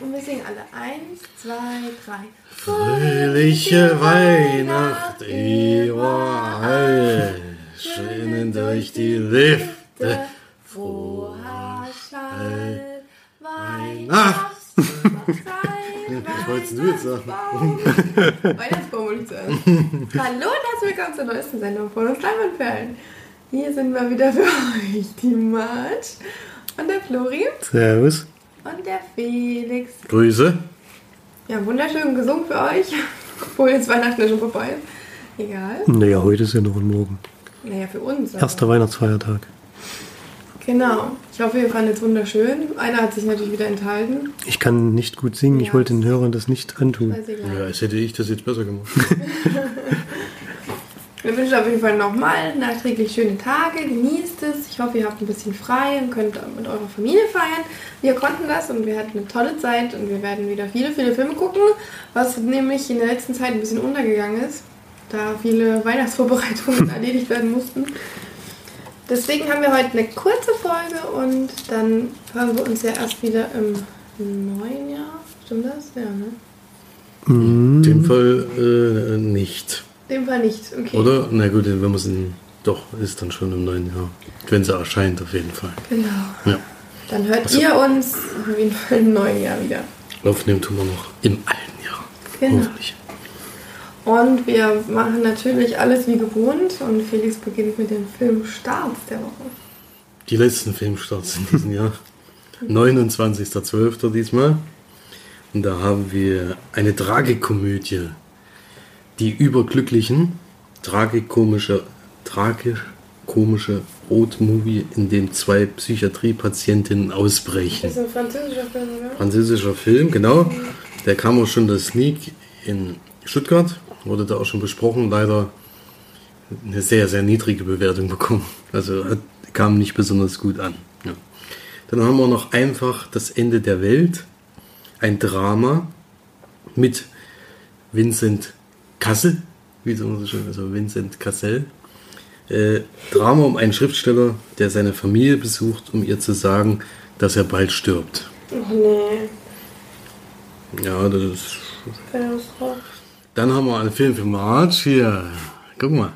Und wir singen alle. Eins, zwei, drei. Fröhliche Weihnacht überall, schönen durch die Lüfte. Froher Schall, Weihnacht. Was wolltest du jetzt sagen? Weihnachtsbaum wollte ich sagen. Hallo und herzlich willkommen zur neuesten Sendung von uns Leinwandperlen. Hier sind wir wieder für euch, die Marge und der Flori Servus. Und der Felix. Grüße. Ja, wunderschön gesungen für euch, obwohl jetzt Weihnachten ja schon vorbei ist. Egal. Naja, heute ist ja noch ein Morgen. Naja, für uns. aber- Erster Weihnachtsfeiertag. Genau. Ich hoffe, ihr fandet es wunderschön. Einer hat sich natürlich wieder enthalten. Ich kann nicht gut singen, ich Ja. wollte den Hörern das nicht antun. Ja, als hätte ich das jetzt besser gemacht. Wir wünschen auf jeden Fall nochmal nachträglich schöne Tage. Genießt es. Ich hoffe, ihr habt ein bisschen frei und könnt mit eurer Familie feiern. Wir konnten das und wir hatten eine tolle Zeit und wir werden wieder viele, viele Filme gucken, was nämlich in der letzten Zeit ein bisschen untergegangen ist, da viele Weihnachtsvorbereitungen erledigt werden mussten. Deswegen haben wir heute eine kurze Folge und dann hören wir uns ja erst wieder im neuen Jahr. Stimmt das? Ja, ne? In dem Fall äh, nicht. In dem Fall nicht. Okay. Oder? Na gut, wenn man es in. Doch, ist dann schon im neuen Jahr. Wenn sie erscheint, auf jeden Fall. Genau. Ja. Dann hört ihr uns auf jeden Fall im neuen Jahr wieder. Aufnehmen tun wir noch im alten Jahr. Genau. Hoffentlich. Und wir machen natürlich alles wie gewohnt und Felix beginnt mit den Filmstarts der Woche. Die letzten Filmstarts in diesem Jahr. 29.12. diesmal. Und da haben wir eine Tragikomödie. Die Überglücklichen. Tragikomische, tragikomische Road-Movie, in dem zwei Psychiatriepatientinnen ausbrechen. ist ein französischer Film, oder? Französischer Film, genau. Der kam auch schon das Sneak in Stuttgart, wurde da auch schon besprochen. Leider eine sehr, sehr niedrige Bewertung bekommen. Also kam nicht besonders gut an. Ja. Dann haben wir noch einfach das Ende der Welt. Ein Drama mit Vincent Kassel, wie so so schön, also Vincent Cassel. Äh, Drama um einen Schriftsteller, der seine Familie besucht, um ihr zu sagen, dass er bald stirbt. Nee, Ja, das ist. Dann haben wir einen Film für March hier. Guck mal.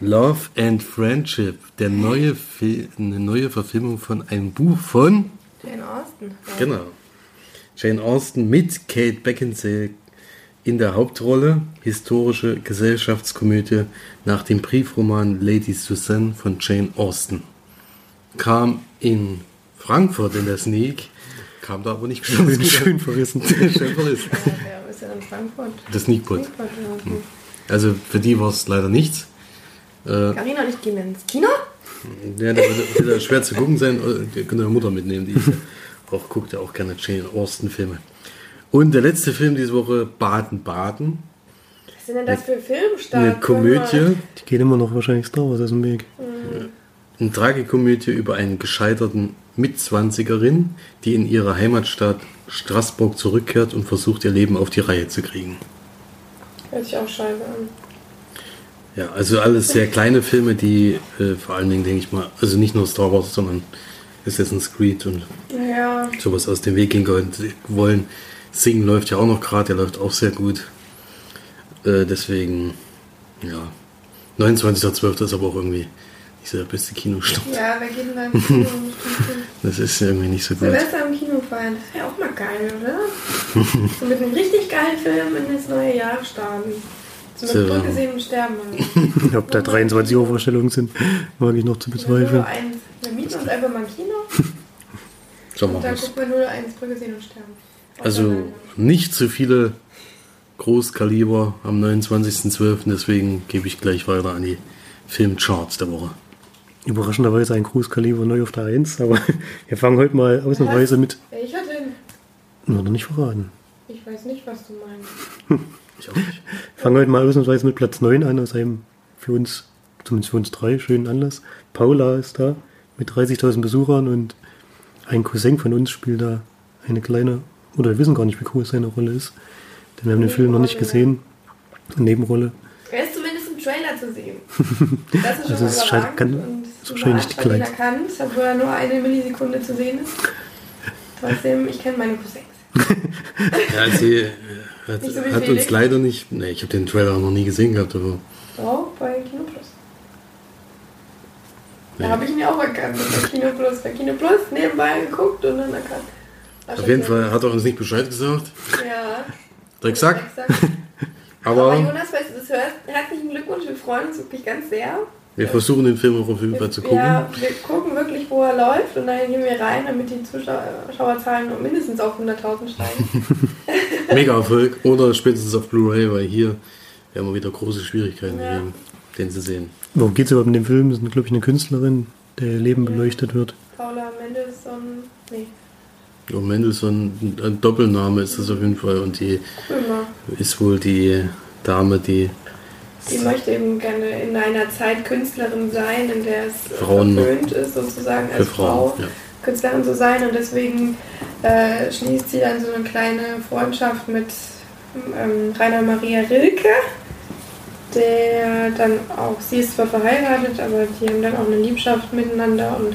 Love and Friendship. Der neue Fil eine neue Verfilmung von einem Buch von. Jane Austen. Genau. Jane Austen mit Kate Beckinsale in der Hauptrolle. Historische Gesellschaftskomödie nach dem Briefroman Lady Susanne von Jane Austen. Kam in Frankfurt in der Sneak. Kam da aber nicht gut. Schön verrissen. Schön verrissen. Ja, wer ist ja in Frankfurt? Das Sneakpot. Ja. Also für die war es leider nichts. Äh, Carina und ich gehen ins Kino. ja, da wird ja schwer zu gucken sein. Ihr könnt eure Mutter mitnehmen, die auch guckt ja auch gerne Jane Austen Filme. Und der letzte Film diese Woche, Baden Baden. Was sind denn das für Eine Filmstarts? Komödie, Die geht immer noch wahrscheinlich Star Wars aus dem Weg. eine Tragikomödie über einen gescheiterten Mitzwanzigerin, die in ihre Heimatstadt Straßburg zurückkehrt und versucht, ihr Leben auf die Reihe zu kriegen. Hört sich auch scheiße an. Ja, also alles sehr kleine Filme, die äh, vor allen Dingen, denke ich mal, also nicht nur Star Wars, sondern Assassin's Creed und Ja, sowas aus dem Weg gehen wollen. Singen läuft ja auch noch gerade, der läuft auch sehr gut. Äh, deswegen, ja. 29.12. ist aber auch irgendwie nicht so der beste Kinostart. ja, denn da ins Kino? Das ist irgendwie nicht so gut. Silvester im Kino feiern, das wäre auch mal geil, oder? so mit einem richtig geilen Film in das neue Jahr starten. So mit. Brücke sehen und sterben. Ob da 23 Uhr Vorstellungen sind, mag ich noch zu bezweifeln. Wir mieten uns einfach mal ein Kino So und dann gucken wir nur eins Brücke sehen und sterben. Also nicht zu viele Großkaliber am 29.12. Deswegen gebe ich gleich weiter an die Filmcharts der Woche. Überraschenderweise ein Großkaliber neu auf der 1, aber wir fangen heute mal ausnahmsweise mit. Welcher denn? Na, noch nicht verraten. Ich weiß nicht, was du meinst. Ich auch nicht. Wir fangen heute mal ausnahmsweise mit Platz 9 an, aus einem für uns, zumindest für uns drei, schönen Anlass. Paula ist da mit 30.000 Besuchern und ein Cousin von uns spielt da eine kleine, oder wir wissen gar nicht, wie groß seine Rolle ist, denn wir haben den Film noch nicht gesehen. Eine Nebenrolle. Er ist zumindest im Trailer zu sehen. Das ist schon Also es ganz- und ist wahrscheinlich ihn kleinste. erkannt, obwohl er nur eine Millisekunde zu sehen ist. Trotzdem, ich kenne meine Cousins. Ja, sie äh, hat, Nicht so hat uns leider nicht. Ne, ich habe den Trailer noch nie gesehen gehabt, aber Auch bei Kino Plus. Da Ja. habe ich ihn ja auch erkannt. Bei Kino Plus, bei Kino Plus nebenbei geguckt und dann erkannt. Auf jeden Fall hat er uns nicht Bescheid gesagt. Ja. Exakt. Aber Aber Jonas, falls du das hörst, herzlichen Glückwunsch. Wir freuen uns wirklich ganz sehr. wir versuchen den Film auch auf jeden Fall zu gucken. Ja, wir gucken wirklich, wo er läuft und dann gehen wir rein, damit die Zuschauerzahlen mindestens auf 100.000 steigen. Mega Erfolg. Oder spätestens auf Blu-ray, weil hier werden wir wieder große Schwierigkeiten Ja. geben, den zu sehen. Worum geht es überhaupt in dem Film? Das ist, glaube ich, eine Künstlerin, der ihr Leben beleuchtet wird. Paula Mendelssohn, nee, Und Mendelssohn, ein Doppelname ist das auf jeden Fall. Und die Krömer. ist wohl die Dame, die Die möchte eben gerne in einer Zeit Künstlerin sein, in der es Frauen verpönt ist, sozusagen als Frau Frauen. Ja. Künstlerin zu sein. Und deswegen äh, schließt sie dann so eine kleine Freundschaft mit ähm, Rainer Maria Rilke, der dann auch, sie ist zwar verheiratet, aber die haben dann auch eine Liebschaft miteinander und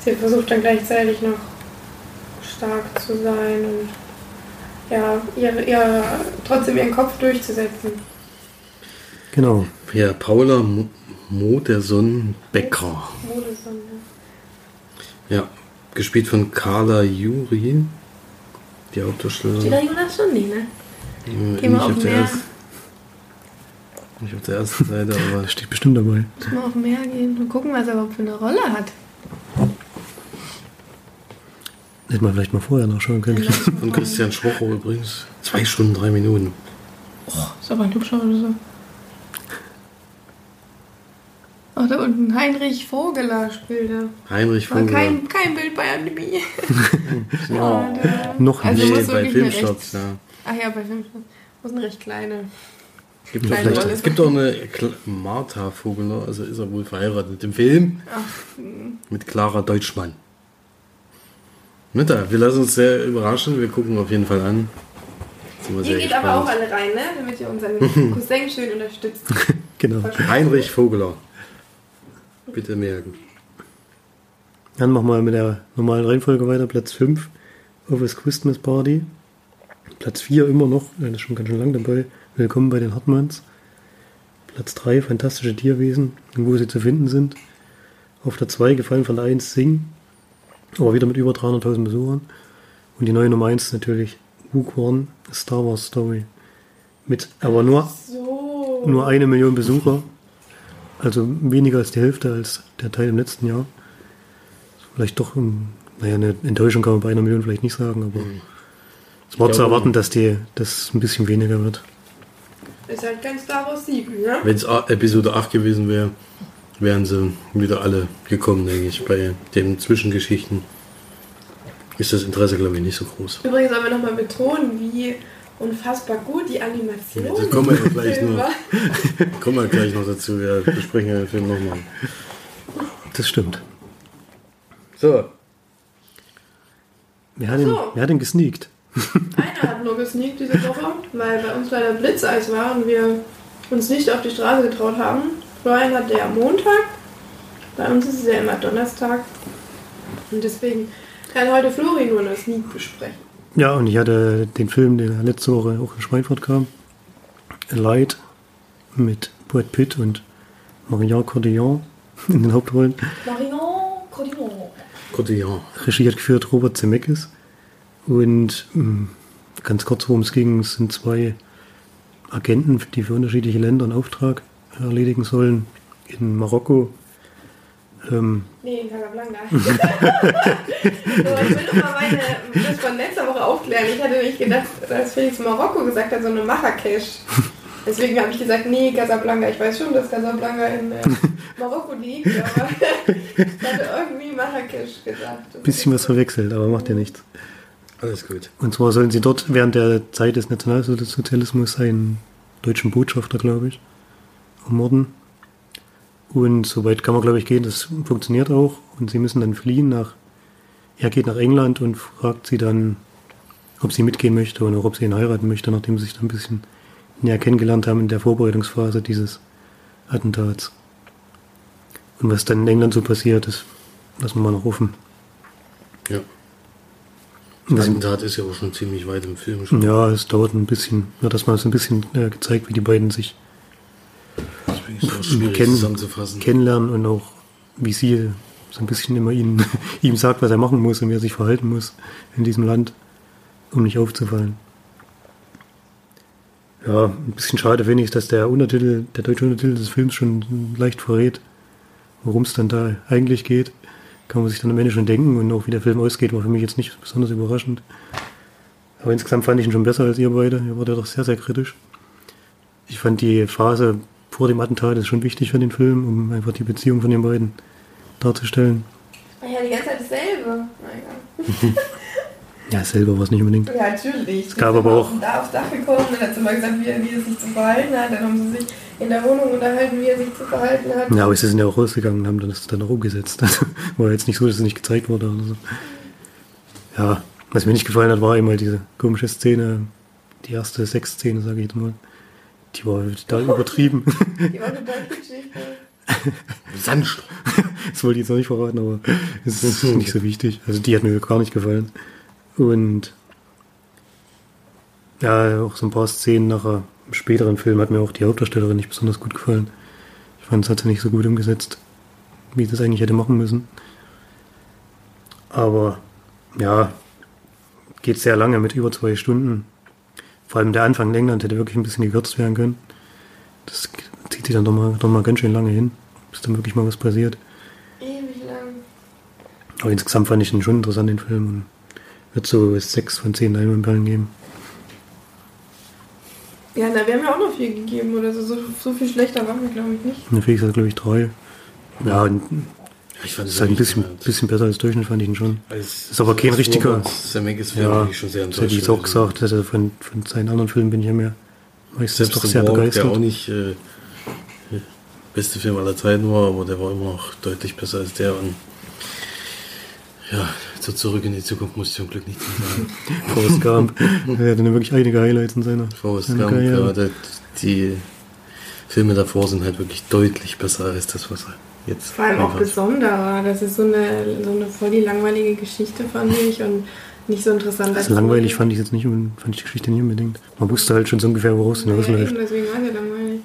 sie versucht dann gleichzeitig noch stark zu sein und ja, ihr, ihr, trotzdem ihren Kopf durchzusetzen. Genau. Ja, Paula Mo- Modersohn Becker. Modesonne. Ja, gespielt von Carla Juri, die Steht Hauptdarstellerin. da Jonas schon nicht, ne? Geh mal Nicht auf ersten, nicht auf der ersten Seite, aber steht bestimmt dabei. Muss mal auf den Meer gehen und gucken, was er überhaupt für eine Rolle hat. Hätte man vielleicht mal vorher nachschauen können. von Christian Schwocho übrigens. Zwei Stunden, drei Minuten. Ist aber ein hübscher oder so. Ach, da unten Heinrich Vogeler spielt er. Heinrich War Vogel. kein, kein Bild bei Anime. Schade. Noch Also nee, muss bei wirklich eine Filmstarts, recht, ja. Ach ja, bei Filmstarts. Muss eine recht kleine. Gibt Kleine vielleicht, Rolle. es gibt auch eine Kla Martha Vogeler, also ist er wohl verheiratet im Film Ach, hm. mit Clara Deutschmann. Mittag, wir lassen uns sehr überraschen, wir gucken auf jeden Fall an. Ihr geht aber auch gespannt. alle rein, ne? Damit ihr unseren Cousin schön unterstützt. Genau. Heinrich Vogeler. Bitte merken. Dann machen wir mit der normalen Reihenfolge weiter. Platz 5, Office Christmas Party. Platz 4 immer noch, das ist schon ganz schön lang dabei. Willkommen bei den Hartmanns. Platz 3, Fantastische Tierwesen, wo sie zu finden sind. Auf der 2, Gefallen von der 1, Sing. Aber wieder mit über 300.000 Besuchern. Und die neue Nummer 1 ist natürlich Wukong, A Star Wars Story. Mit aber nur, So. nur eine Million Besucher. Also weniger als die Hälfte als der Teil im letzten Jahr. Vielleicht doch, naja, eine Enttäuschung kann man bei einer Million vielleicht nicht sagen, aber es war zu erwarten, dass die, das ein bisschen weniger wird. Ist halt kein Star Wars 7, ne? Wenn es Episode 8 gewesen wäre, wären sie wieder alle gekommen, denke ich. Bei den Zwischengeschichten ist das Interesse, glaube ich, nicht so groß. Übrigens wir nochmal betonen, wie unfassbar gut die Animation Ja, da kommen wir ja gleich noch. Kommen wir gleich noch dazu. Wir besprechen ja den Film nochmal. Das stimmt. So, Wer hat, ihn, so. wer hat ihn gesneakt? Einer hat nur gesneakt diese Woche, weil bei uns leider Blitzeis war und wir uns nicht auf die Straße getraut haben. Florian hat der am Montag, bei uns ist es ja immer Donnerstag. Und deswegen kann heute Flori nur eine Sneak besprechen. Ja, und ich hatte den Film, der letzte Woche auch in Schweinfurt kam. Light mit Brad Pitt und Marion Cordillon in den Hauptrollen. Marion Cordillon. Cotillon. Regie hat geführt Robert Zemeckis. Und mh, ganz kurz, worum es ging, es sind zwei Agenten, die für unterschiedliche Länder einen Auftrag erledigen sollen. In Marokko. Ähm, Nee, in Casablanca. so, ich will noch mal meine, das von letzter Woche aufklären. Ich hatte nämlich gedacht, dass Felix Marokko gesagt hat, so eine Marrakesch. Deswegen habe ich gesagt, nee, Casablanca. Ich weiß schon, dass Casablanca in äh, Marokko liegt, aber ich hatte irgendwie Marrakesch gesagt. bisschen was verwechselt, aber macht ja nichts. Alles gut. Und zwar sollen sie dort während der Zeit des Nationalsozialismus einen deutschen Botschafter, glaube ich, ermorden. Und soweit kann man, glaube ich, gehen. Das funktioniert auch. Und sie müssen dann fliehen nach. Er geht nach England und fragt sie dann, ob sie mitgehen möchte und auch ob sie ihn heiraten möchte, nachdem sie sich dann ein bisschen näher kennengelernt haben in der Vorbereitungsphase dieses Attentats. Und was dann in England so passiert ist, lassen wir mal noch offen. Ja. Das Attentat ist ja auch schon ziemlich weit im Film. Schon. Ja, es dauert ein bisschen, ja, dass man so ein bisschen äh, gezeigt, wie die beiden sich Deswegen ist es auch schwierig kennen, kennenlernen und auch wie sie so ein bisschen immer ihm, ihm sagt, was er machen muss und wie er sich verhalten muss in diesem Land, um nicht aufzufallen. Ja, ein bisschen schade finde ich, dass der Untertitel, der deutsche Untertitel des Films schon leicht verrät, worum es dann da eigentlich geht. Kann man sich dann am Ende schon denken und auch wie der Film ausgeht, war für mich jetzt nicht besonders überraschend. Aber insgesamt fand ich ihn schon besser als ihr beide. Ihr wart ja doch sehr, sehr kritisch. Ich fand die Phase vor dem Attentat ist schon wichtig für den Film, um einfach die Beziehung von den beiden darzustellen. Ja, die ganze Zeit dasselbe. Na egal. Ja, selber war es nicht unbedingt. Ja, natürlich. Es gab aber auch- Da aufs Dach gekommen, dann hat sie mal gesagt, wie er, wie er sich zu verhalten hat. Dann haben sie sich in der Wohnung unterhalten, wie er sich zu verhalten hat. Ja, aber sie sind ja auch rausgegangen und haben das dann auch umgesetzt. Also, war jetzt nicht so, dass es nicht gezeigt wurde oder so. Ja, was mir nicht gefallen hat, war eben halt diese komische Szene, die erste Sexszene, sage ich jetzt mal. Die war total übertrieben. Die war total. Sandstrand. Das wollte ich jetzt noch nicht verraten, aber es ist nicht so wichtig. Also die hat mir gar nicht gefallen. Und ja, auch so ein paar Szenen nachher im späteren Film hat mir auch die Hauptdarstellerin nicht besonders gut gefallen. Ich fand, es hat sie nicht so gut umgesetzt, wie sie das eigentlich hätte machen müssen. Aber ja, geht sehr lange mit über zwei Stunden. Vor allem der Anfang in England hätte wirklich ein bisschen gekürzt werden können. Das zieht sich dann doch mal, doch mal ganz schön lange hin, bis dann wirklich mal was passiert. Ewig lang. Aber insgesamt fand ich ihn schon interessant, den Film. Und wird so sechs von zehn Leinwandperlen geben. Ja, na, wir haben ja auch noch viel gegeben oder so. So, so viel schlechter waren wir, glaube ich, nicht. Der Felix hat, glaube ich, drei. Ja, und Ich fand ist es halt ein bisschen, bisschen besser als Durchschnitt, fand ich ihn schon. Als- Ist aber kein richtiger- Zemeckis Film Ja, ich schon sehr das hätte enttäuscht. ich auch gesagt. Also von, von seinen anderen Filmen bin ich ja mehr meistens Selbst doch sehr Walk, der begeistert. auch nicht äh, beste Film aller Zeiten war, aber der war immer noch deutlich besser als der. Und ja, so zurück in die Zukunft muss ich zum Glück nichts sagen. Forrest Gump. er hatte wirklich einige Highlights in seiner, Forrest Gump, Karriere. gerade die Filme davor sind halt wirklich deutlich besser als das, was er jetzt Vor allem auch besonderer. Das ist so eine, so eine voll die langweilige Geschichte, fand ich. Und nicht so interessant. Also langweilig fand ich jetzt nicht, fand ich die Geschichte nicht unbedingt. Man wusste halt schon so ungefähr, woraus es Ja, hinausläuft. eben, deswegen war der langweilig.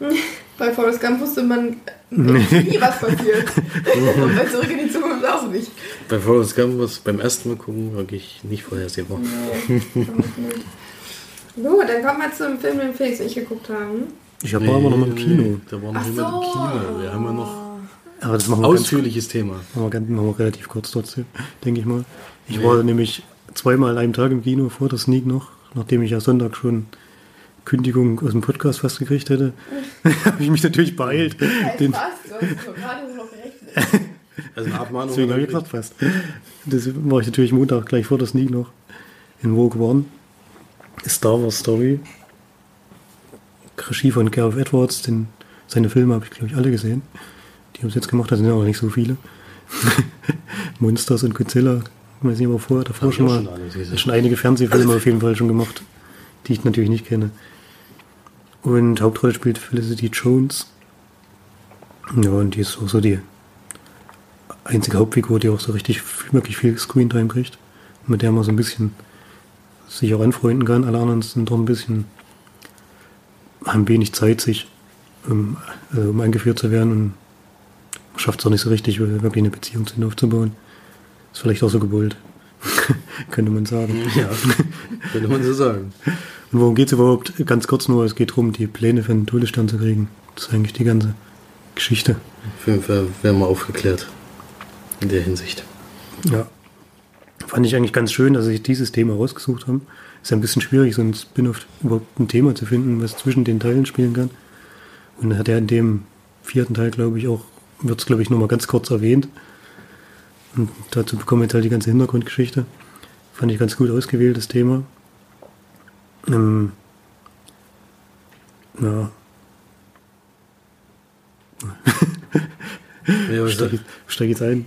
Bei Forrest Gump wusste man nie, was passiert. Und bei Zurück in die Zukunft auch nicht. Bei Forrest Gump war es beim ersten Mal gucken wirklich nicht vorhersehbar. Nee, nicht. Gut, dann kommen wir zum Film, den Felix und ich geguckt haben. Ich habe aber noch mal im Kino. Da waren Ach wir so. im Kino. Wir haben ja noch Aber das machen wir ganz ausführliches Thema. Machen wir, ganz, machen wir relativ kurz trotzdem, denke ich mal. Ich war nämlich zweimal an einem Tag im Kino vor der Sneak noch, nachdem ich ja Sonntag schon Kündigung aus dem Podcast fast gekriegt hätte. habe ich mich natürlich beeilt. Den, fast. Also eine Abmahnung. deswegen habe ich gesagt fast. Das war ich natürlich Montag gleich vor der Sneak noch in Rogue One. Star Wars Story. Regie von Gareth Edwards. Den, seine Filme habe ich, glaube ich, alle gesehen. Die haben es jetzt gemacht, da sind ja auch nicht so viele. Monsters und Godzilla. Ich weiß nicht, aber vorher, davor schon mal. schon alle schon einige Fernsehfilme auf jeden Fall schon gemacht, die ich natürlich nicht kenne. Und Hauptrolle spielt Felicity Jones. Ja, und die ist auch so die einzige Hauptfigur, die auch so richtig wirklich viel Screentime kriegt. Mit der man so ein bisschen sich auch anfreunden kann. Alle anderen sind doch ein bisschen, haben wenig Zeit, sich um, also um eingeführt zu werden und schafft es auch nicht so richtig, wirklich eine Beziehung zu ihnen aufzubauen. Ist vielleicht auch so gewollt, könnte man sagen. Ja, könnte man so sagen. Und worum geht es überhaupt? Ganz kurz nur, es geht darum, die Pläne für den Todesstern zu kriegen. Das ist eigentlich die ganze Geschichte. Auf jeden Fall werden wir aufgeklärt. In der Hinsicht. Ja. Fand ich eigentlich ganz schön, dass sie sich dieses Thema rausgesucht haben. Ist ja ein bisschen schwierig, so ein Spin-off überhaupt ein Thema zu finden, was zwischen den Teilen spielen kann. Und dann hat er in dem vierten Teil, glaube ich, auch, wird es, glaube ich, nur mal ganz kurz erwähnt. Und dazu bekommen wir jetzt halt die ganze Hintergrundgeschichte. Fand ich ganz gut ausgewählt, das Thema. Ähm, ja, Ja, steig jetzt ein.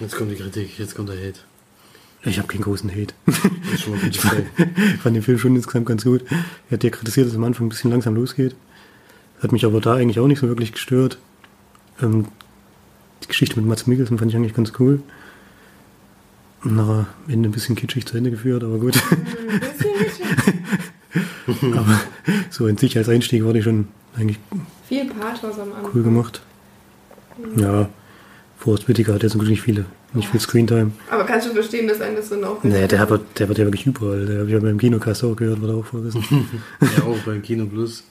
jetzt kommt die Kritik, jetzt kommt der Hate. Ich habe keinen großen Hate. Ich fand den Film schon insgesamt ganz gut. Er hat ja kritisiert, dass es am Anfang ein bisschen langsam losgeht. Hat mich aber da eigentlich auch nicht so wirklich gestört. Ähm, die Geschichte mit Mats Mikkelsen fand ich eigentlich ganz cool. Na, am Ende ein bisschen kitschig zu Ende geführt, aber gut. Geschickt. aber so in sich als Einstieg war die schon eigentlich Viel Pathos am Anfang. cool gemacht. Ja, Forrest Whitaker hat jetzt zum Glück nicht viele, nicht viel Screentime. Aber kannst du verstehen, dass einen das so noch... Nee, der wird, der wird ja wirklich überall. Der habe ich ja beim Kinocast auch gehört, wird er auch vorwissen. Ja, auch beim Kino Plus.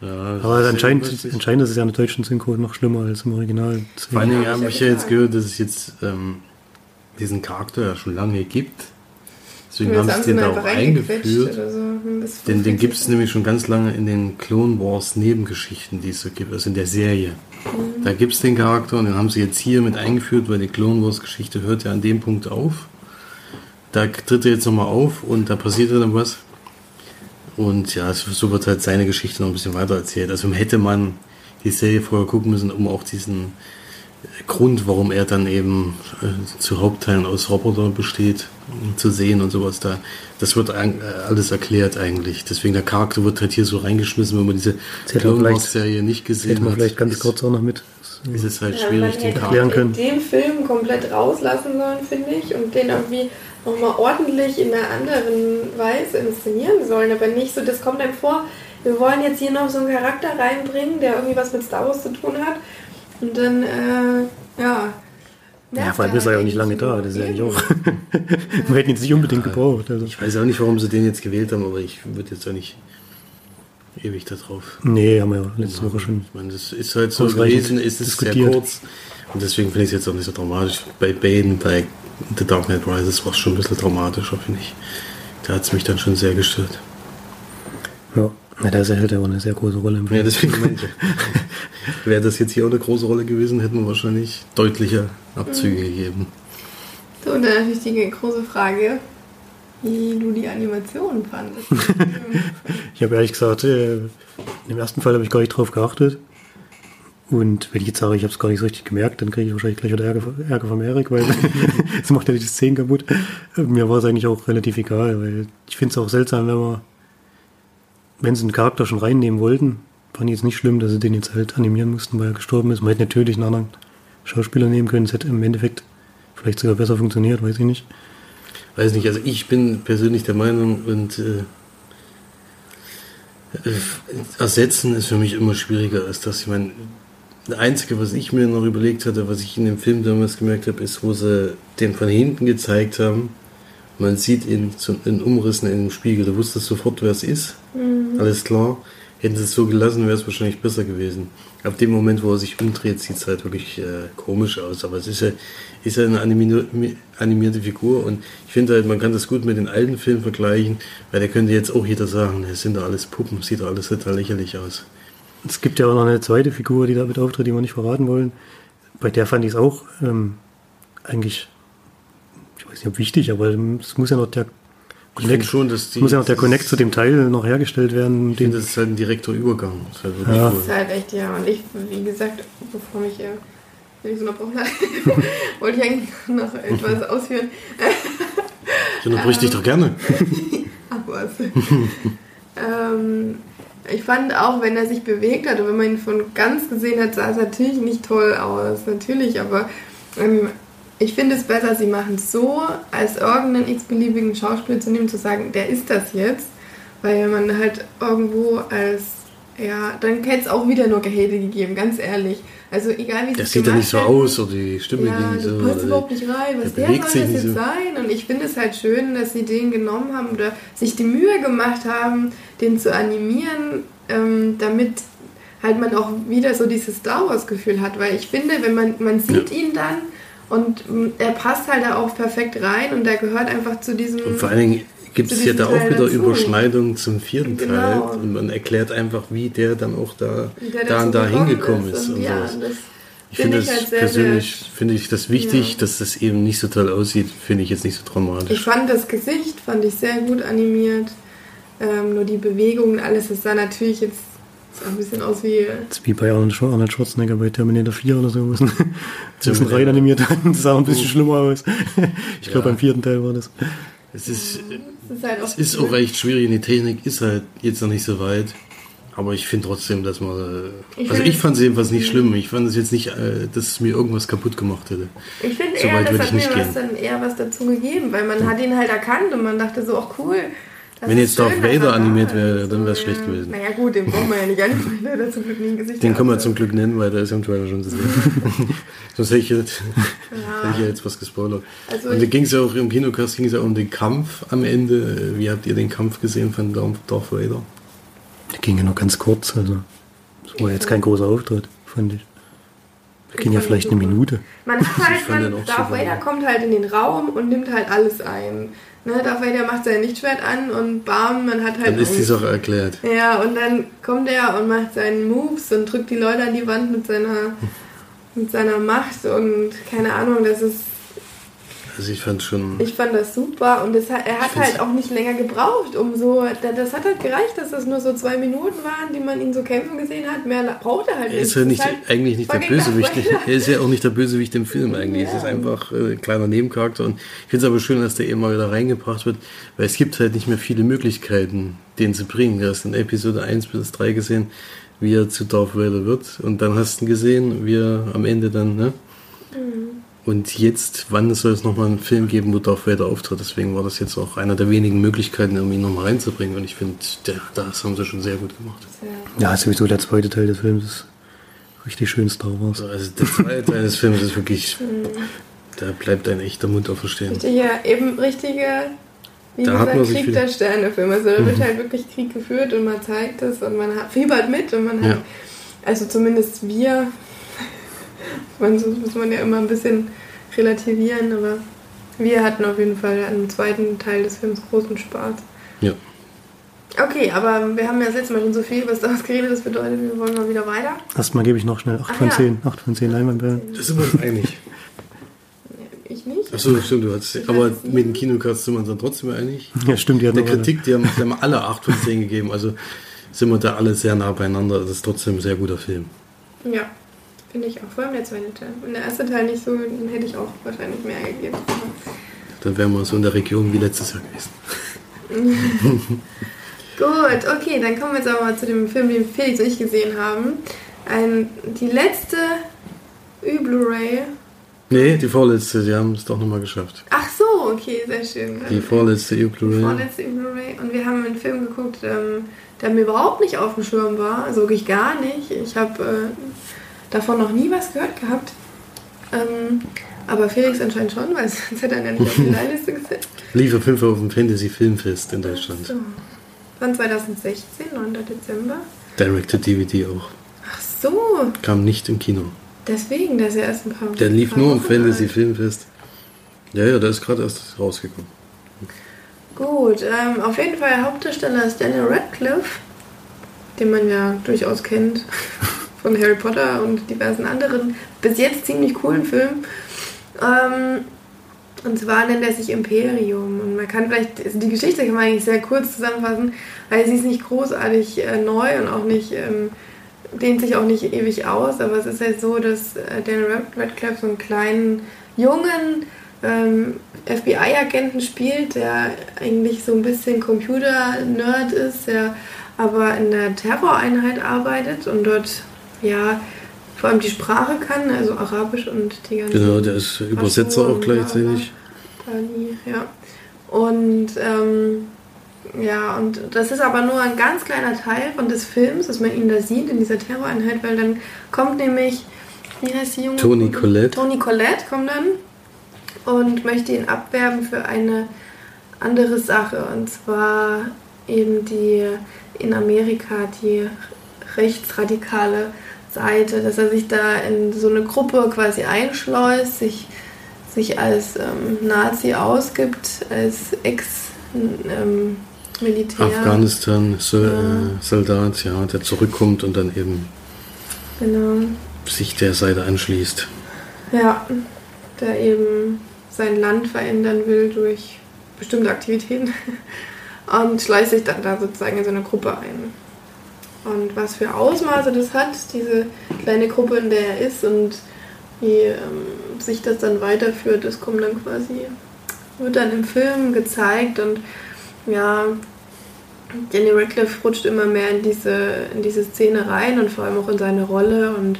Ja, Aber anscheinend, anscheinend ist es ja in der deutschen Synchro noch schlimmer als im Original. Vor allen Dingen habe hab ich ja jetzt gehört, dass es jetzt ähm, diesen Charakter ja schon lange gibt. Deswegen haben sie den da auch eingeführt. So. Hm, Den, gibt es nämlich schon ganz lange in den Clone Wars Nebengeschichten, die es so gibt, also in der Serie. Mhm. Da gibt es den Charakter und den haben sie jetzt hier mit eingeführt, weil die Clone Wars Geschichte hört ja an dem Punkt auf. Da tritt er jetzt nochmal auf und da passiert dann was. Und ja, so wird halt seine Geschichte noch ein bisschen weiter erzählt. Also hätte man die Serie vorher gucken müssen, um auch diesen Grund, warum er dann eben äh, zu Hauptteilen aus Roboter besteht, zu sehen und sowas da. Das wird äh, alles erklärt eigentlich. Deswegen der Charakter wird halt hier so reingeschmissen, wenn man diese Clone vielleicht- Wars Serie nicht gesehen hätte man hat. vielleicht ganz kurz auch noch mit. Ist es halt Ja, schwierig, den erklären können. den Film komplett rauslassen sollen, finde ich, und den irgendwie nochmal ordentlich in einer anderen Weise inszenieren sollen, aber nicht so, das kommt einem vor, wir wollen jetzt hier noch so einen Charakter reinbringen, der irgendwie was mit Star Wars zu tun hat und dann, äh, ja. Ja, vor allem ist er ja auch nicht lange da. Das ist ja eigentlich auch. Man hätte ihn jetzt nicht unbedingt gebraucht. Also. Ich weiß auch nicht, warum sie den jetzt gewählt haben, aber ich würde jetzt auch nicht ewig da drauf. Nee, haben wir ja letzte Woche schon. Ich meine, das ist halt so gewesen, ist es sehr kurz. Und deswegen finde ich es jetzt auch nicht so dramatisch. Bei Bane, bei The Dark Knight Rises war es schon ein bisschen dramatischer, finde ich. Da hat es mich dann schon sehr gestört. Ja, ja da hält er auch eine sehr große Rolle im Ja, Film. deswegen meine ich. ja. Wäre das jetzt hier auch eine große Rolle gewesen, hätten wir wahrscheinlich deutlicher Abzüge gegeben. So, und dann natürlich die große Frage, wie du die Animation fandest. Ich habe ehrlich gesagt, äh, im ersten Fall habe ich gar nicht drauf geachtet. Und wenn ich jetzt sage, ich habe es gar nicht so richtig gemerkt, dann kriege ich wahrscheinlich gleich wieder Ärger, Ärger vom Erik, weil es macht ja die Szenen kaputt. Mir war es eigentlich auch relativ egal, weil ich finde es auch seltsam, wenn man, wenn sie einen Charakter schon reinnehmen wollten, fand ich jetzt nicht schlimm, dass sie den jetzt halt animieren mussten, weil er gestorben ist. Man hätte natürlich einen anderen Schauspieler nehmen können, es hätte im Endeffekt vielleicht sogar besser funktioniert, weiß ich nicht. Weiß nicht, also ich bin persönlich der Meinung und äh, äh, ersetzen ist für mich immer schwieriger als das. Ich meine, das Einzige, was ich mir noch überlegt hatte, was ich in dem Film damals gemerkt habe, ist, wo sie den von hinten gezeigt haben. Man sieht ihn in Umrissen in dem Spiegel. Du wusstest sofort, wer es ist. Alles klar. Hätten sie es so gelassen, wäre es wahrscheinlich besser gewesen. Ab dem Moment, wo er sich umdreht, sieht es halt wirklich äh, komisch aus. Aber es ist ja, ist ja eine animierte, Figur. Und ich finde halt, man kann das gut mit den alten Filmen vergleichen, weil da könnte jetzt auch jeder sagen, es sind da alles Puppen, sieht da alles total lächerlich aus. Es gibt ja auch noch eine zweite Figur, die damit auftritt, die wir nicht verraten wollen. Bei der fand ich es auch ähm, eigentlich, ich weiß nicht, ob wichtig, aber es muss ja noch der Ich Connect, schon, dass die, muss ja noch der Connect zu dem Teil noch hergestellt werden. Ich finde, Den, das ist halt ein direkter Übergang. Das ist halt wirklich Ja. cool. Das ist halt echt, ja. Und ich, wie gesagt, bevor mich äh, wenn ich so unterbrochen habe, wollte ich eigentlich noch etwas ausführen. Ich unterbrich dich doch gerne. Ach was. ähm, ich fand auch, wenn er sich bewegt hat und wenn man ihn von ganz gesehen hat, sah es natürlich nicht toll aus. Natürlich, aber ähm, ich finde es besser, sie machen es so, als irgendeinen x-beliebigen Schauspieler zu nehmen, zu sagen, der ist das jetzt. Weil man halt irgendwo als, ja, dann hätte es auch wieder nur Gehate gegeben, ganz ehrlich. Also egal wie sie Das es sieht ja nicht so hätten, aus oder die Stimme ja, ging so. das passt überhaupt nicht rein. Was der der, soll das jetzt so. sein? Und ich finde es halt schön, dass sie den genommen haben oder sich die Mühe gemacht haben, den zu animieren, ähm, damit halt man auch wieder so dieses Star Wars Gefühl hat. Weil ich finde, wenn man, man sieht ihn dann und mm, er passt halt da auch perfekt rein und er gehört einfach zu diesem... Und vor allen Dingen gibt es ja da auch wieder dazu. Überschneidungen zum vierten Genau. Teil. Und man erklärt einfach, wie der dann auch da, da und da gekommen hingekommen ist. Und Und ja, das Ich finde das ich halt sehr, persönlich, finde ich das wichtig, Ja. dass das eben nicht so toll aussieht, finde ich jetzt nicht so Ich dramatisch. fand das Gesicht, fand ich sehr gut animiert. Ähm, nur die Bewegungen, alles, das sah natürlich jetzt sah ein bisschen aus wie. das ist wie bei Arnold Schwar- Arnold Schwarzenegger bei Terminator 4 oder so. wo sie- wo sie Terminator. rein animiert haben. Das sah ein bisschen schlimmer aus. Ich glaube, Ja. beim vierten Teil war das. Es ist, Das ist halt auch es ist auch echt schwierig, die Technik ist halt jetzt noch nicht so weit. Aber ich finde trotzdem, dass man. äh, Ich also ich fand es jedenfalls nicht schlimm. Ich fand es jetzt nicht, äh, dass es mir irgendwas kaputt gemacht hätte. Ich finde So eher, das hat mir nicht was gehen. dann eher was dazu gegeben, weil man hat ihn halt erkannt und man dachte so, ach cool. Das Wenn jetzt Darth Vader er animiert wäre, dann wär's So, schlecht ja. gewesen. Naja gut, den brauchen wir ja nicht animieren, der hat zum Glück nie ein Gesicht. Den können wir zum Glück nennen, weil der ist ja im Trailer schon zu sehen. Sonst hätte ich, jetzt, hätte ich ja jetzt was gespoilert. Also Und da ging es ja auch im Kinocast ging es ja um den Kampf am Ende. Wie habt ihr den Kampf gesehen von Darth Darth Vader? Der ging ja nur ganz kurz, also das war jetzt kein großer Auftritt, fand ich. Der ging ja vielleicht eine. Minute. Man hat halt, fand den man, Darth super. Vader kommt halt in den Raum und nimmt halt alles ein. Ne, Darth Vader macht sein Lichtschwert an und bam, man hat halt Dann ist die. Sache erklärt. Ja, und dann kommt er und macht seinen Moves und drückt die Leute an die Wand mit seiner, mit seiner Macht und keine Ahnung, das ist, Also ich fand schon. ich fand das super und das, er hat halt auch nicht länger gebraucht, um so, da- das hat halt gereicht, dass das nur so zwei Minuten waren, die man ihn so kämpfen gesehen hat, mehr braucht er halt Er nicht. ist ja Das nicht, halt eigentlich nicht der Bösewicht. Er ist ja auch nicht der Bösewicht im Film eigentlich. Es Ja. ist einfach äh, ein kleiner Nebencharakter. Und ich finde es aber schön, dass der eben mal wieder reingebracht wird, weil es gibt halt nicht mehr viele Möglichkeiten, den zu bringen. Du hast in Episode 1 bis 3 gesehen, wie er zu Darth Vader wird. Und dann hast du ihn gesehen, wie er am Ende dann, ne? Mhm. Und jetzt, wann soll es nochmal einen Film geben, wo Darth Vader auftritt? Deswegen war das jetzt auch einer der wenigen Möglichkeiten, um ihn nochmal reinzubringen. Und ich finde, das haben sie schon sehr gut gemacht. Ja. Ja, sowieso der zweite Teil des Films ist richtig schön Star Wars. Also der zweite Teil des Films ist wirklich, da bleibt ein echter Mund offen stehen. Richtige, eben richtige, wie Da gesagt, Krieg der Sterne-Film. Also da wird halt wirklich Krieg geführt und man zeigt es und man fiebert mit und man hat, Ja. also zumindest wir, man, so muss man ja immer ein bisschen relativieren, aber wir hatten auf jeden Fall am zweiten Teil des Films großen Spaß. Ja. Okay, aber wir haben ja das letzte Mal schon so viel über Star Wars geredet, das bedeutet, wir wollen mal wieder weiter. Erstmal gebe ich noch schnell 8 Ah, von ja. 10. 8 von 10 Leinwandperlen. Da sind wir uns einig. Ich nicht. Achso, stimmt, du hast, Ich aber mit dem Kinocast sind wir uns dann trotzdem einig. Ja, stimmt, die hat Der. Kritik, die haben, die haben alle 8 von 10 gegeben, also sind wir da alle sehr nah beieinander. Das ist trotzdem ein sehr guter Film. Ja, finde ich auch. Vor allem der zweite Teil. Und der erste Teil nicht so, dann hätte ich auch wahrscheinlich mehr gegeben. Dann wären wir so in der Region wie letztes Jahr gewesen. Gut, okay, dann kommen wir jetzt aber mal zu dem Film, den Felix und ich gesehen haben. Ein, die letzte Ü-Blu-ray. Nee, die vorletzte, sie haben es doch nochmal geschafft. Ach so, okay, sehr schön. Die vorletzte Die Blu-ray. vorletzte Ü-Blu-ray. Und wir haben einen Film geguckt, ähm, der mir überhaupt nicht auf dem Schirm war. Also wirklich gar nicht. Ich habe äh, davon noch nie was gehört gehabt. Ähm, aber Felix anscheinend schon, weil sonst hätte er ja nicht auf die Leihliste gesetzt. Lief auf jeden Fall auf dem Fantasy Filmfest in Deutschland. So. Von 2016, 9. Dezember. Direct to DVD auch. Ach so, Kam nicht im Kino. deswegen, der ist ja erst ein paar Der lief paar nur im Fantasy. Filmfest. Ja, ja, der ist gerade erst rausgekommen. Gut, ähm, auf jeden Fall Hauptdarsteller ist Daniel Radcliffe, den man ja durchaus kennt von Harry Potter und diversen anderen bis jetzt ziemlich coolen Filmen. Ähm, und zwar nennt er sich Imperium. Und man kann vielleicht, also die Geschichte kann man eigentlich sehr kurz zusammenfassen, weil sie ist nicht großartig äh, neu und auch nicht, ähm, dehnt sich auch nicht ewig aus, aber es ist halt so, dass äh, Daniel Rad- Radcliffe so einen kleinen jungen ähm, FBI-Agenten spielt, der eigentlich so ein bisschen Computer-Nerd ist, der aber in der Terroreinheit arbeitet und dort ja vor allem die Sprache kann, also Arabisch und die ganzen Genau, der ist Übersetzer auch Aschur und gleichzeitig. Ja. Und ähm, ja, und das ist aber nur ein ganz kleiner Teil von des Films, dass man ihn da sieht in dieser Terroreinheit, weil dann kommt nämlich, wie heißt die junge? Toni Collette. Toni Collette kommt dann und möchte ihn abwerben für eine andere Sache. Und zwar eben die in Amerika die rechtsradikale Seite, dass er sich da in so eine Gruppe quasi einschleust, sich, sich als ähm, Nazi ausgibt, als Ex-Militär. Afghanistan, so, Ja. äh, ja, der zurückkommt und dann eben Genau. sich der Seite anschließt. Ja, der eben sein Land verändern will durch bestimmte Aktivitäten und schleißt sich dann da sozusagen in so eine Gruppe ein. Und was für Ausmaße das hat, diese kleine Gruppe, in der er ist und wie ähm, sich das dann weiterführt, das kommt dann quasi, wird dann im Film gezeigt und ja, Danny Radcliffe rutscht immer mehr in diese, in diese Szene rein und vor allem auch in seine Rolle und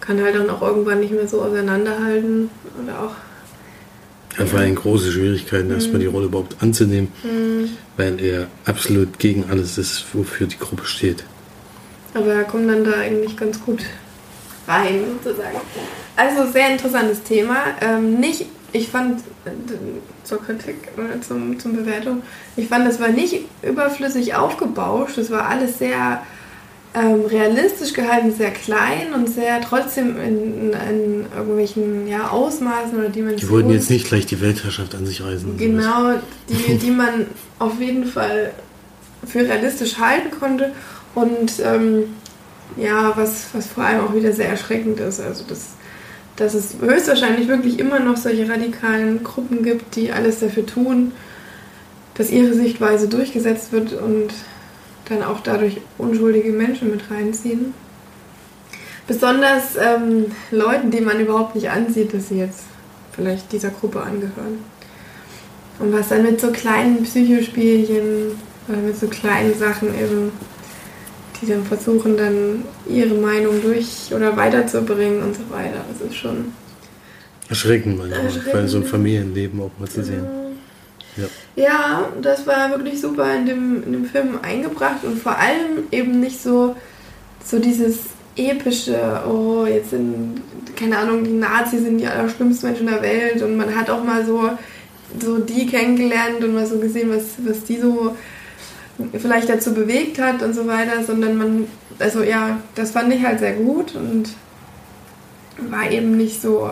kann halt dann auch irgendwann nicht mehr so auseinanderhalten oder auch Er war in große Schwierigkeiten, erstmal die Rolle überhaupt anzunehmen, weil er absolut gegen alles ist, wofür die Gruppe steht. Aber er kommt dann da eigentlich ganz gut rein, sozusagen. Also sehr interessantes Thema. Ähm, nicht, ich fand äh, zur Kritik oder zum, zum Bewertung, ich fand, das war nicht überflüssig aufgebauscht. Das war alles sehr ähm, realistisch gehalten, sehr klein und sehr trotzdem in, in, in irgendwelchen ja, Ausmaßen oder Dimensionen. Die wollten jetzt nicht gleich die Weltherrschaft an sich reißen. Genau, die, die man auf jeden Fall für realistisch halten konnte. Und ähm, ja, was, was vor allem auch wieder sehr erschreckend ist. Also, dass, dass es höchstwahrscheinlich wirklich immer noch solche radikalen Gruppen gibt, die alles dafür tun, dass ihre Sichtweise durchgesetzt wird und dann auch dadurch unschuldige Menschen mit reinziehen. Besonders ähm, Leuten, die man überhaupt nicht ansieht, dass sie jetzt vielleicht dieser Gruppe angehören. Und was dann mit so kleinen Psychospielchen oder mit so kleinen Sachen eben, die dann versuchen, dann ihre Meinung durch oder weiterzubringen und so weiter. Das ist schon. Erschreckend manchmal, weil so ein. Familienleben auch mal zu sehen. Ja. Ja, das war wirklich super in dem, in dem Film eingebracht und vor allem eben nicht so, so dieses epische, oh, jetzt sind, keine Ahnung, die Nazis sind die allerschlimmsten Menschen der Welt und man hat auch mal so, so die kennengelernt und mal so gesehen, was, was die so vielleicht dazu bewegt hat und so weiter, sondern man, also ja, das fand ich halt sehr gut und war eben nicht so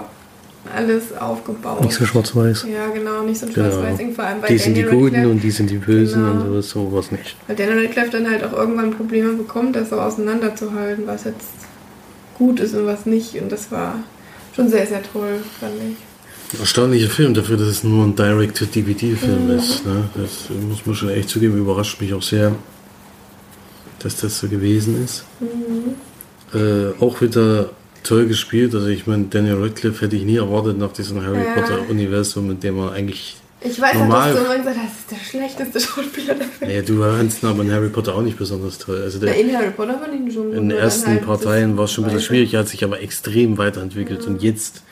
alles aufgebaut. Nicht so schwarz-weiß. Ja, genau, nicht so ein Genau. vor allem bei Die sind die Daniel Guten Radcliffe. und die sind die Bösen Genau. und sowas, sowas nicht. Weil Daniel Radcliffe dann halt auch irgendwann Probleme bekommt, das so auseinanderzuhalten, was jetzt gut ist und was nicht. Und das war schon sehr, sehr toll, fand ich. Erstaunlicher Film dafür, dass es nur ein Direct-to-DVD-Film Mhm. ist. Ne? Das muss man schon echt zugeben, überrascht mich auch sehr, dass das so gewesen ist. Mhm. Äh, auch wieder toll gespielt. Also ich meine, Daniel Radcliffe hätte ich nie erwartet nach diesem Harry Ja. Potter-Universum, in dem er eigentlich... Ich weiß Normal. auch, dass du immer gesagt hast, das ist der schlechteste Schauspieler der Welt. Naja, du fandst ihn aber in Harry Potter auch nicht besonders toll. Also der, in Harry Potter fand ich ihn schon in den ersten halt Teilen war es schon ein bisschen schwierig, er hat sich aber extrem weiterentwickelt. Und jetzt,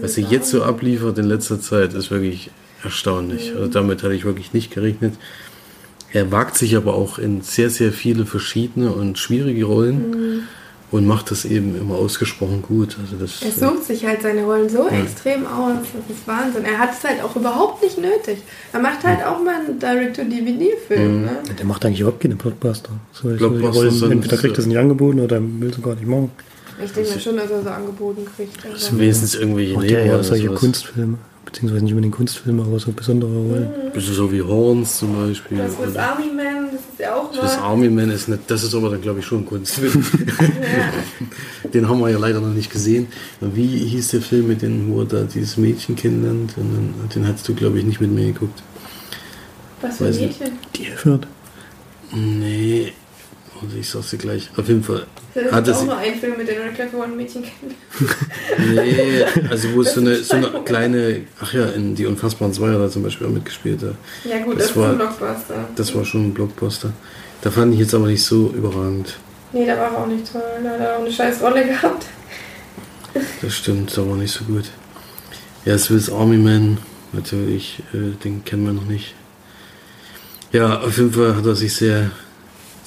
Was er Dame. jetzt so abliefert in letzter Zeit, ist wirklich erstaunlich. Also damit hatte ich wirklich nicht gerechnet. Er wagt sich aber auch in sehr, sehr viele verschiedene und schwierige Rollen und macht das eben immer ausgesprochen gut. Also das, Er sucht sich halt seine Rollen so extrem aus, das ist Wahnsinn. Er hat es halt auch überhaupt nicht nötig. Er macht halt auch mal einen Direct-to-DVD-Film. Ne? Der macht eigentlich überhaupt keine Blockbuster. So, Blockbuster Rollen, sind- entweder kriegt er es nicht angeboten oder will sie gar nicht machen. Ich denke mir schon, dass er so angeboten kriegt. das Also. wenigstens irgendwelche Macht ja eher Nebenrollen. solche sowas. Kunstfilme. Beziehungsweise nicht unbedingt Kunstfilme, aber so besondere Rollen. Bisschen so wie Horns zum Beispiel. Das Swiss oder- Army Man, das ist ja auch Swiss mal. Army Man ist nicht, das ist aber dann glaube ich schon ein Kunstfilm. Den haben wir ja leider noch nicht gesehen. Wie hieß der Film mit dem, wo er da dieses Mädchen kennenlernt? Und dann, den hast du glaube ich nicht mit mir geguckt. Was für ein nicht. Mädchen. Die Elfert. Nee. Also ich sag's dir gleich. Auf jeden Fall. Das Hat ist auch nur ein Film, mit dem Radcliffe wo ein Mädchen kennt. nee, also wo es so eine, so eine kleine, ach ja, in Die Unfassbaren Zweier da zum Beispiel auch mitgespielt. hat. Ja gut, Das das, war- ein Blockbuster. Das war schon ein Blockbuster. Da fand ich jetzt aber nicht so überragend. Nee, da war er auch nicht toll. Da hat er auch eine scheiß Rolle gehabt. Das stimmt, aber nicht so gut. Ja, Swiss Army Man, natürlich, äh, den kennen wir noch nicht. Ja, auf jeden Fall hat er sich sehr,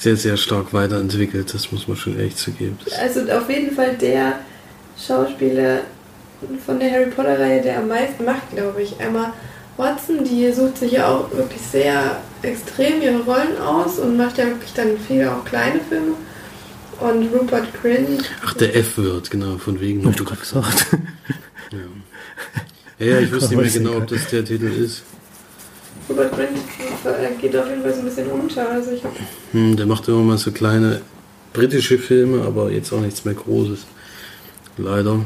sehr, sehr stark weiterentwickelt, das muss man schon ehrlich zugeben. Also auf jeden Fall der Schauspieler von der Harry Potter Reihe, der am meisten macht, glaube ich. Emma Watson, die sucht sich ja auch wirklich sehr extrem ihre Rollen aus und macht ja wirklich dann viele auch kleine Filme. Und Rupert Grint, ach, der F-Word, genau, von wegen. Hab du gerade gesagt. Ja. ja, ich wusste nicht mehr genau, ob das der Titel ist. Grint äh, geht auf jeden Fall so ein bisschen unter. Also ich Hm, der macht immer mal so kleine britische Filme, aber jetzt auch nichts mehr Großes. Leider.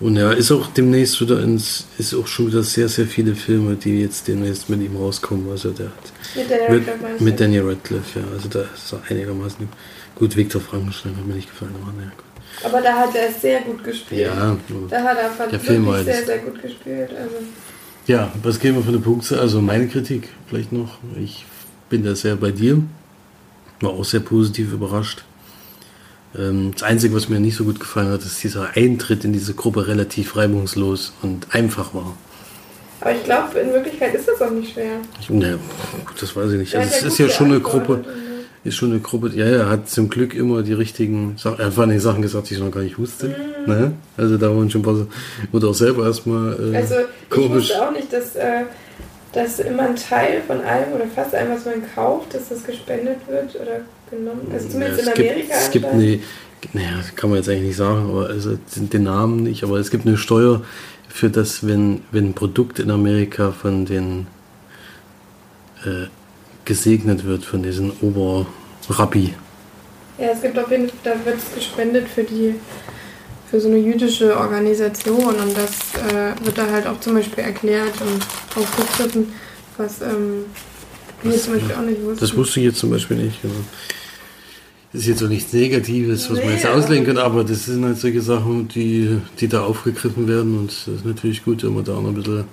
Und er ist auch demnächst wieder ins, ist auch schon wieder sehr, sehr viele Filme, die jetzt demnächst mit ihm rauskommen. Also der hat mit der mit, Radcliffe mit Daniel Radcliffe, ja. Also da ist er einigermaßen gut. Victor Frankenstein hat mir nicht gefallen, aber naja, gut. Aber da hat er sehr gut gespielt. Ja, Da hat er fand Der Film sehr, sehr gut gespielt. Also ja, was geben wir für eine Punkte? Also meine Kritik vielleicht noch. Ich bin da sehr bei dir. War auch sehr positiv überrascht. Ähm, das Einzige, was mir nicht so gut gefallen hat, ist dieser Eintritt in diese Gruppe relativ reibungslos und einfach war. Aber ich glaube, in Wirklichkeit ist das auch nicht schwer. Ich, ne, das weiß ich nicht. Also es ist ja schon eine Gruppe, ist schon eine Gruppe, ja, er hat zum Glück immer die richtigen Sachen, er hat vor allem Sachen gesagt, die ich noch gar nicht wusste. Mhm. Ne? Also da waren schon ein paar, wurde auch selber erstmal äh, Also ich komisch. wusste auch nicht, dass, äh, dass immer ein Teil von allem oder fast allem, was man kauft, dass das gespendet wird oder genommen. Also zumindest Ja, in Amerika. Gibt, es gibt eine, naja, kann man jetzt eigentlich nicht sagen, aber also den Namen nicht, aber es gibt eine Steuer für das, wenn, wenn ein Produkt in Amerika von den äh, gesegnet wird, von diesen Oberrabbi. Ja, es gibt auf jeden Fall, da wird es gespendet für die für so eine jüdische Organisation und das äh, wird da halt auch zum Beispiel erklärt und aufgegriffen, was ähm, wir zum Beispiel auch nicht wussten. Das wusste ich jetzt zum Beispiel nicht. Genau. Das ist jetzt so nichts Negatives, was man Nee, jetzt aber- auslegen kann, aber das sind halt solche Sachen, die, die da aufgegriffen werden und das ist natürlich gut, wenn man da auch noch ein bisschen,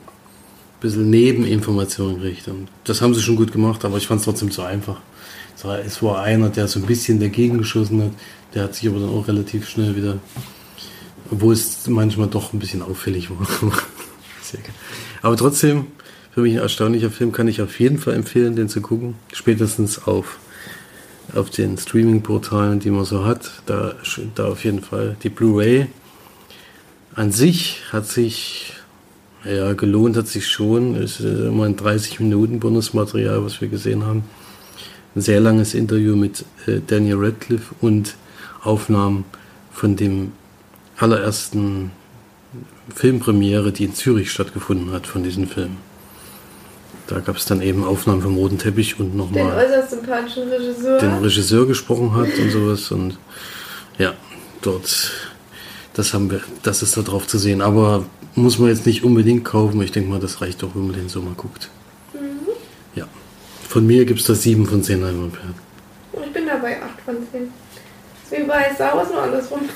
bisschen Nebeninformationen kriegt. Und das haben sie schon gut gemacht, aber ich fand es trotzdem zu einfach. Es war, einer, der so ein bisschen dagegen geschossen hat, der hat sich aber dann auch relativ schnell wieder, obwohl es manchmal doch ein bisschen auffällig war. Aber trotzdem, für mich ein erstaunlicher Film, kann ich auf jeden Fall empfehlen, den zu gucken. Spätestens auf, auf den Streaming-Portalen, die man so hat. Da, da auf jeden Fall die Blu-ray. An sich hat sich, ja, gelohnt hat sich schon. Es ist immer ein 30 Minuten Bonusmaterial, was wir gesehen haben. Ein sehr langes Interview mit äh, Daniel Radcliffe und Aufnahmen von dem allerersten Filmpremiere, die in Zürich stattgefunden hat von diesem Film. Da gab es dann eben Aufnahmen vom roten Teppich und den nochmal äußerst sympathischen Regisseur. den Regisseur gesprochen hat und sowas. Und ja, dort, das haben wir, das ist da drauf zu sehen. Aber muss man jetzt nicht unbedingt kaufen. Ich denke mal, das reicht doch, wenn man den so mal guckt. Ja. Von mir gibt es da 7 von 10 Leinwandperlen. Und ich bin dabei 8 von 10. Ist wie bei Star Wars nur andersrum.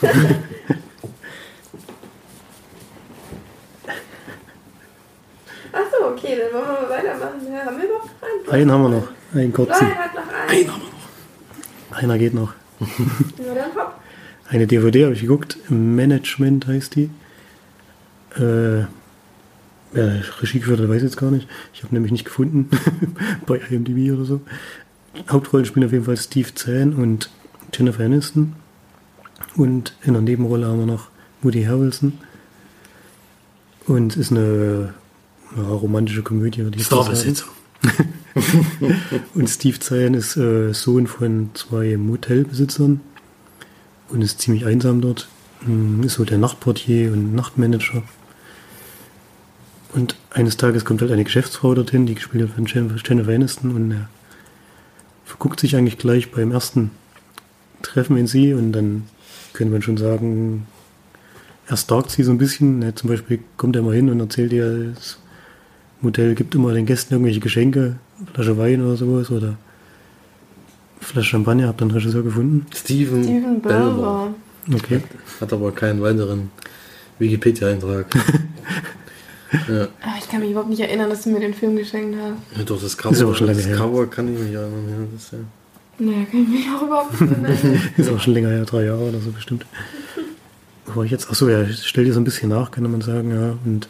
Achso, okay, dann wollen wir mal weitermachen. Ja, haben wir überhaupt noch einen? Einen haben wir noch. Einen kurzen. Nein, hat noch einen. Einer geht noch. Na dann hopp. Eine DVD habe ich geguckt. Management heißt die. Äh, wer Regie geführt hat, weiß ich jetzt gar nicht. Ich habe nämlich nicht gefunden. bei IMDb oder so. Hauptrollen spielen auf jeden Fall Steve Zahn und Jennifer Aniston. Und in der Nebenrolle haben wir noch Woody Harrelson. Und ist eine ja, romantische Komödie. sagen. Starbesitzer. Und Steve Zahn ist äh, Sohn von zwei Motelbesitzern und ist ziemlich einsam dort. Hm, Ist so der Nachtportier und Nachtmanager. Und eines Tages kommt halt eine Geschäftsfrau dorthin, die gespielt wird von Jennifer Aniston und er verguckt sich eigentlich gleich beim ersten Treffen in sie und dann könnte man schon sagen, er stalkt sie so ein bisschen. Er, zum Beispiel kommt er mal hin und erzählt ihr, das Motel gibt immer den Gästen irgendwelche Geschenke, Flasche Wein oder sowas oder Flasche Champagner, habt ihr einen Regisseur gefunden? Steven, Steven. Belver. Okay. Hat aber keinen weiteren Wikipedia-Eintrag. ja. Aber ich kann mich überhaupt nicht erinnern, dass du mir den Film geschenkt hast. ja, doch, das Cover, Ist aber schon das her. Cover kann ich mich erinnern. Ja, das, ja. Naja, kann ich mich auch überhaupt nicht erinnern. Ist auch schon länger her, drei Jahre oder so bestimmt. Wo ich jetzt? Achso, ja, stell dir so ein bisschen nach, kann man sagen, ja. Und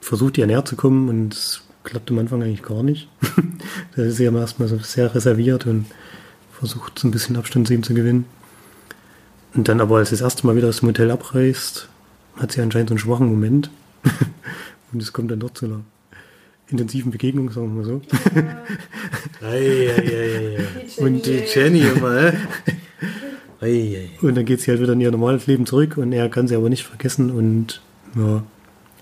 versucht ihr näher zu kommen und es klappt am Anfang eigentlich gar nicht. da ist sie ja erstmal so sehr reserviert und versucht so ein bisschen Abstand zu ihm zu gewinnen. Und dann aber, als sie das erste Mal wieder aus dem Hotel abreist, hat sie anscheinend so einen schwachen Moment. und es kommt dann doch zu einer intensiven Begegnung, sagen wir mal so. Ei, ei, ei, ei. Und die Jenny, immer. Und dann geht sie halt wieder in ihr normales Leben zurück und er kann sie aber nicht vergessen und ja,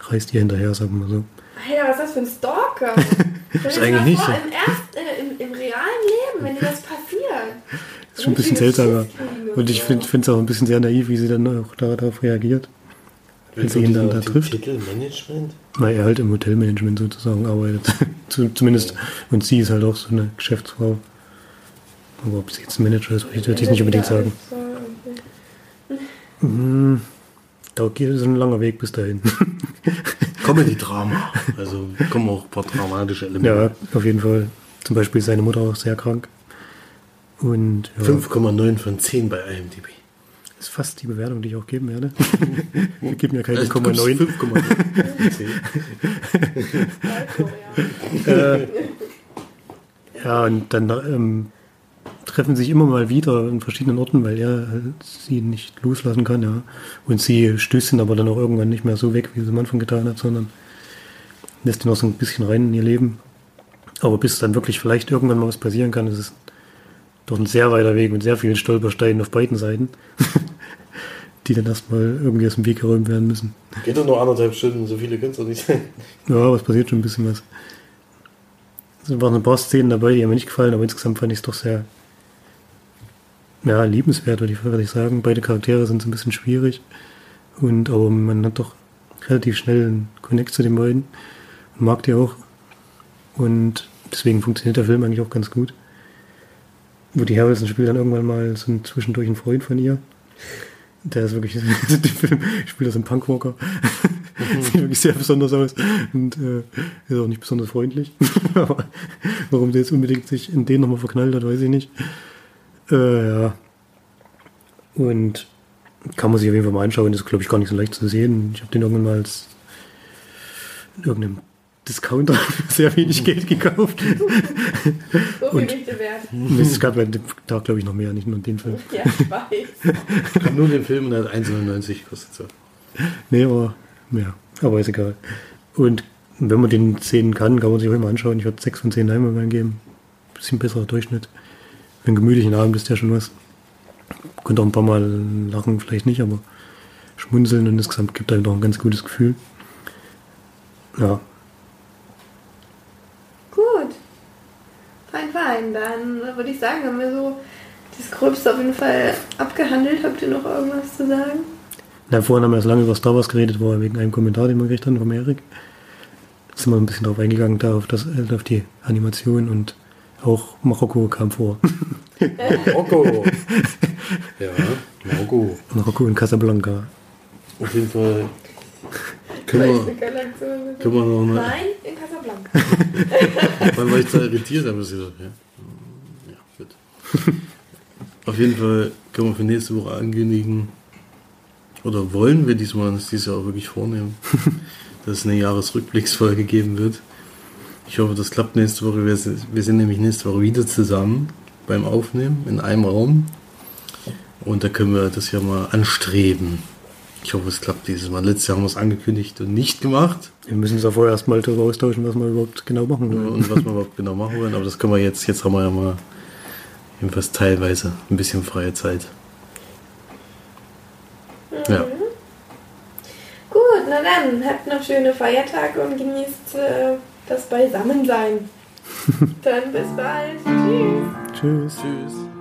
reist ihr hinterher, sagen wir mal so. Alter, was ist das für ein Stalker? Das eigentlich nicht so. Im, erst, äh, im, Im realen Leben, wenn dir das passiert. Das ist schon ein bisschen seltsamer. Und ich finde es auch ein bisschen sehr naiv, wie sie dann auch darauf reagiert. Wenn sie ihn dann da trifft. Titel Management? Weil er halt im Hotelmanagement sozusagen arbeitet. Zu- Zumindest. Und sie ist halt auch so eine Geschäftsfrau. Aber ob sie jetzt ein Manager ist, würde ich nicht unbedingt sagen. Hm, Da geht es ein langer Weg bis dahin. Comedy-Drama. Also kommen auch ein paar dramatische Elemente. ja, auf jeden Fall. Zum Beispiel ist seine Mutter auch sehr krank. Und ja, 5,9 von 10 bei IMDb. Ist fast die Bewertung, die ich auch geben werde. Wir geben ja keine Also, gibst 0,9. 5,9 von 10. Äh, ja, und dann ähm, treffen sich immer mal wieder in verschiedenen Orten, weil er sie nicht loslassen kann, ja. Und sie stößt ihn aber dann auch irgendwann nicht mehr so weg, wie sie am Anfang getan hat, sondern lässt ihn auch so ein bisschen rein in ihr Leben. Aber bis dann wirklich vielleicht irgendwann mal was passieren kann, ist es doch ein sehr weiter Weg mit sehr vielen Stolpersteinen auf beiden Seiten, die dann erstmal irgendwie aus dem Weg geräumt werden müssen. Geht doch nur anderthalb Stunden, so viele können es doch nicht sein. Ja, aber es passiert schon ein bisschen was. Es waren ein paar Szenen dabei, die haben mir nicht gefallen, aber insgesamt fand ich es doch sehr ja, liebenswert, würde ich, würde ich sagen. Beide Charaktere sind so ein bisschen schwierig. Und aber man hat doch relativ schnell einen Connect zu den beiden und mag die auch. Und deswegen funktioniert der Film eigentlich auch ganz gut. Woody Harrelson spielt dann irgendwann mal so ein, zwischendurch einen Freund von ihr. Der ist wirklich, der Film spielt das im Punkwalker. Sieht wirklich sehr besonders aus und äh, ist auch nicht besonders freundlich. Aber warum der jetzt unbedingt sich in den nochmal verknallt hat, weiß ich nicht. Äh, ja. Und kann man sich auf jeden Fall mal anschauen. Das ist, glaube ich, gar nicht so leicht zu sehen. Ich habe den irgendwann mal als in irgendeinem Discounter für sehr wenig Geld gekauft. So viel Und- wert. es gab ja da, glaube ich, noch mehr, nicht nur den Film. Ja, ich weiß. Ich nur den Film und der hat 1,99 gekostet. So. Nee, aber ja, aber ist egal. Und wenn man den sehen kann, kann man sich auch immer anschauen. Ich würde 6 von 10 Leinwandperlen geben. Bisschen besserer Durchschnitt. Für einen gemütlichen Abend ist ja schon was. Könnte auch ein paar Mal lachen, vielleicht nicht, aber schmunzeln und insgesamt gibt einem doch ein ganz gutes Gefühl. Ja, Gut. Fein. Dann würde ich sagen, haben wir so das Gröbste auf jeden Fall abgehandelt. Habt ihr noch irgendwas zu sagen? Na, vorhin haben wir erst lange über Star Wars geredet, wo wegen einem Kommentar, den wir gekriegt haben vom Erik. Jetzt sind wir ein bisschen darauf eingegangen, da auf, das, äh, auf die Animation und auch Marokko kam vor. Marokko. ja, Marokko. Marokko und Casablanca. Auf jeden Fall können wir, können wir noch eine. Nein, in Casablanca. Weil war ich da irritiert habe, ist gesagt, ja. Gut. Auf jeden Fall können wir für nächste Woche ankündigen, oder wollen wir diesmal uns dieses Jahr auch wirklich vornehmen, dass es eine Jahresrückblicksfolge geben wird. Ich hoffe, das klappt nächste Woche. Wir sind, wir sind nämlich nächste Woche wieder zusammen beim Aufnehmen in einem Raum. Und da können wir das ja mal anstreben. Ich hoffe, es klappt dieses Mal. Letztes Jahr haben wir es angekündigt und nicht gemacht. Wir müssen uns ja vorher erstmal darüber austauschen, was wir überhaupt genau machen wollen. und was wir überhaupt genau machen wollen. Aber das können wir jetzt. Jetzt haben wir ja mal jedenfalls teilweise ein bisschen freie Zeit. Ja. Gut, na dann, habt noch schöne Feiertage und genießt äh, das Beisammensein. dann bis bald. Tschüss. Tschüss. Tschüss.